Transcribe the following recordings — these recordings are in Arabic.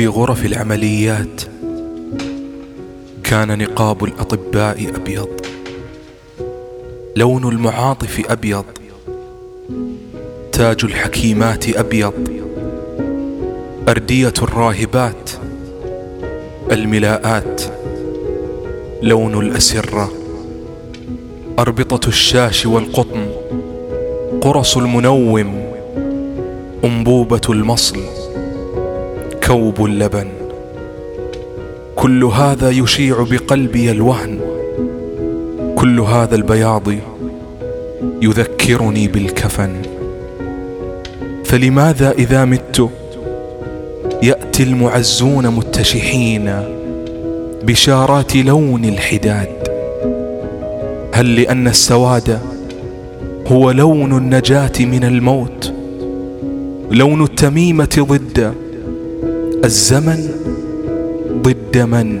في غرف العمليات. كان نقاب الأطباء أبيض. لون المعاطف أبيض. تاج الحكيمات أبيض. أردية الراهبات. الملاءات. لون الأسرة. أربطة الشاش والقطن. قرص المنوم. أنبوبة المصل. كوب اللبن. كل هذا يشيع بقلبي الوهن. كل هذا البياض يذكرني بالكفن. فلماذا إذا مت يأتي المعزون متشحين بشارات لون الحداد؟ هل لأن السواد هو لون النجاة من الموت؟ لون التميمة ضد الزمن ضد من؟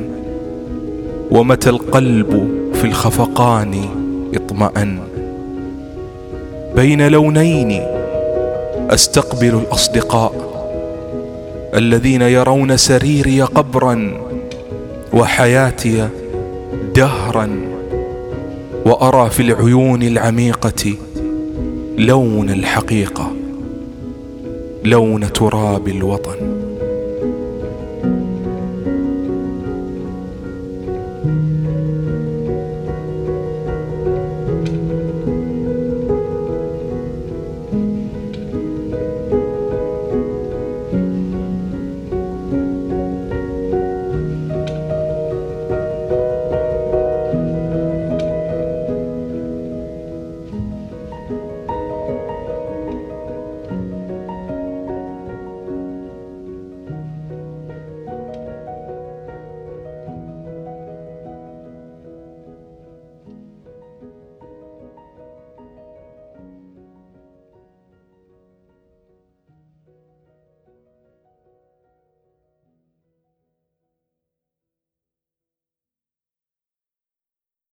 ومتى القلب في الخفقان اطمأن؟ بين لونين أستقبل الأصدقاء الذين يرون سريري قبرا وحياتي دهرا وأرى في العيون العميقة لون الحقيقة لون تراب الوطن.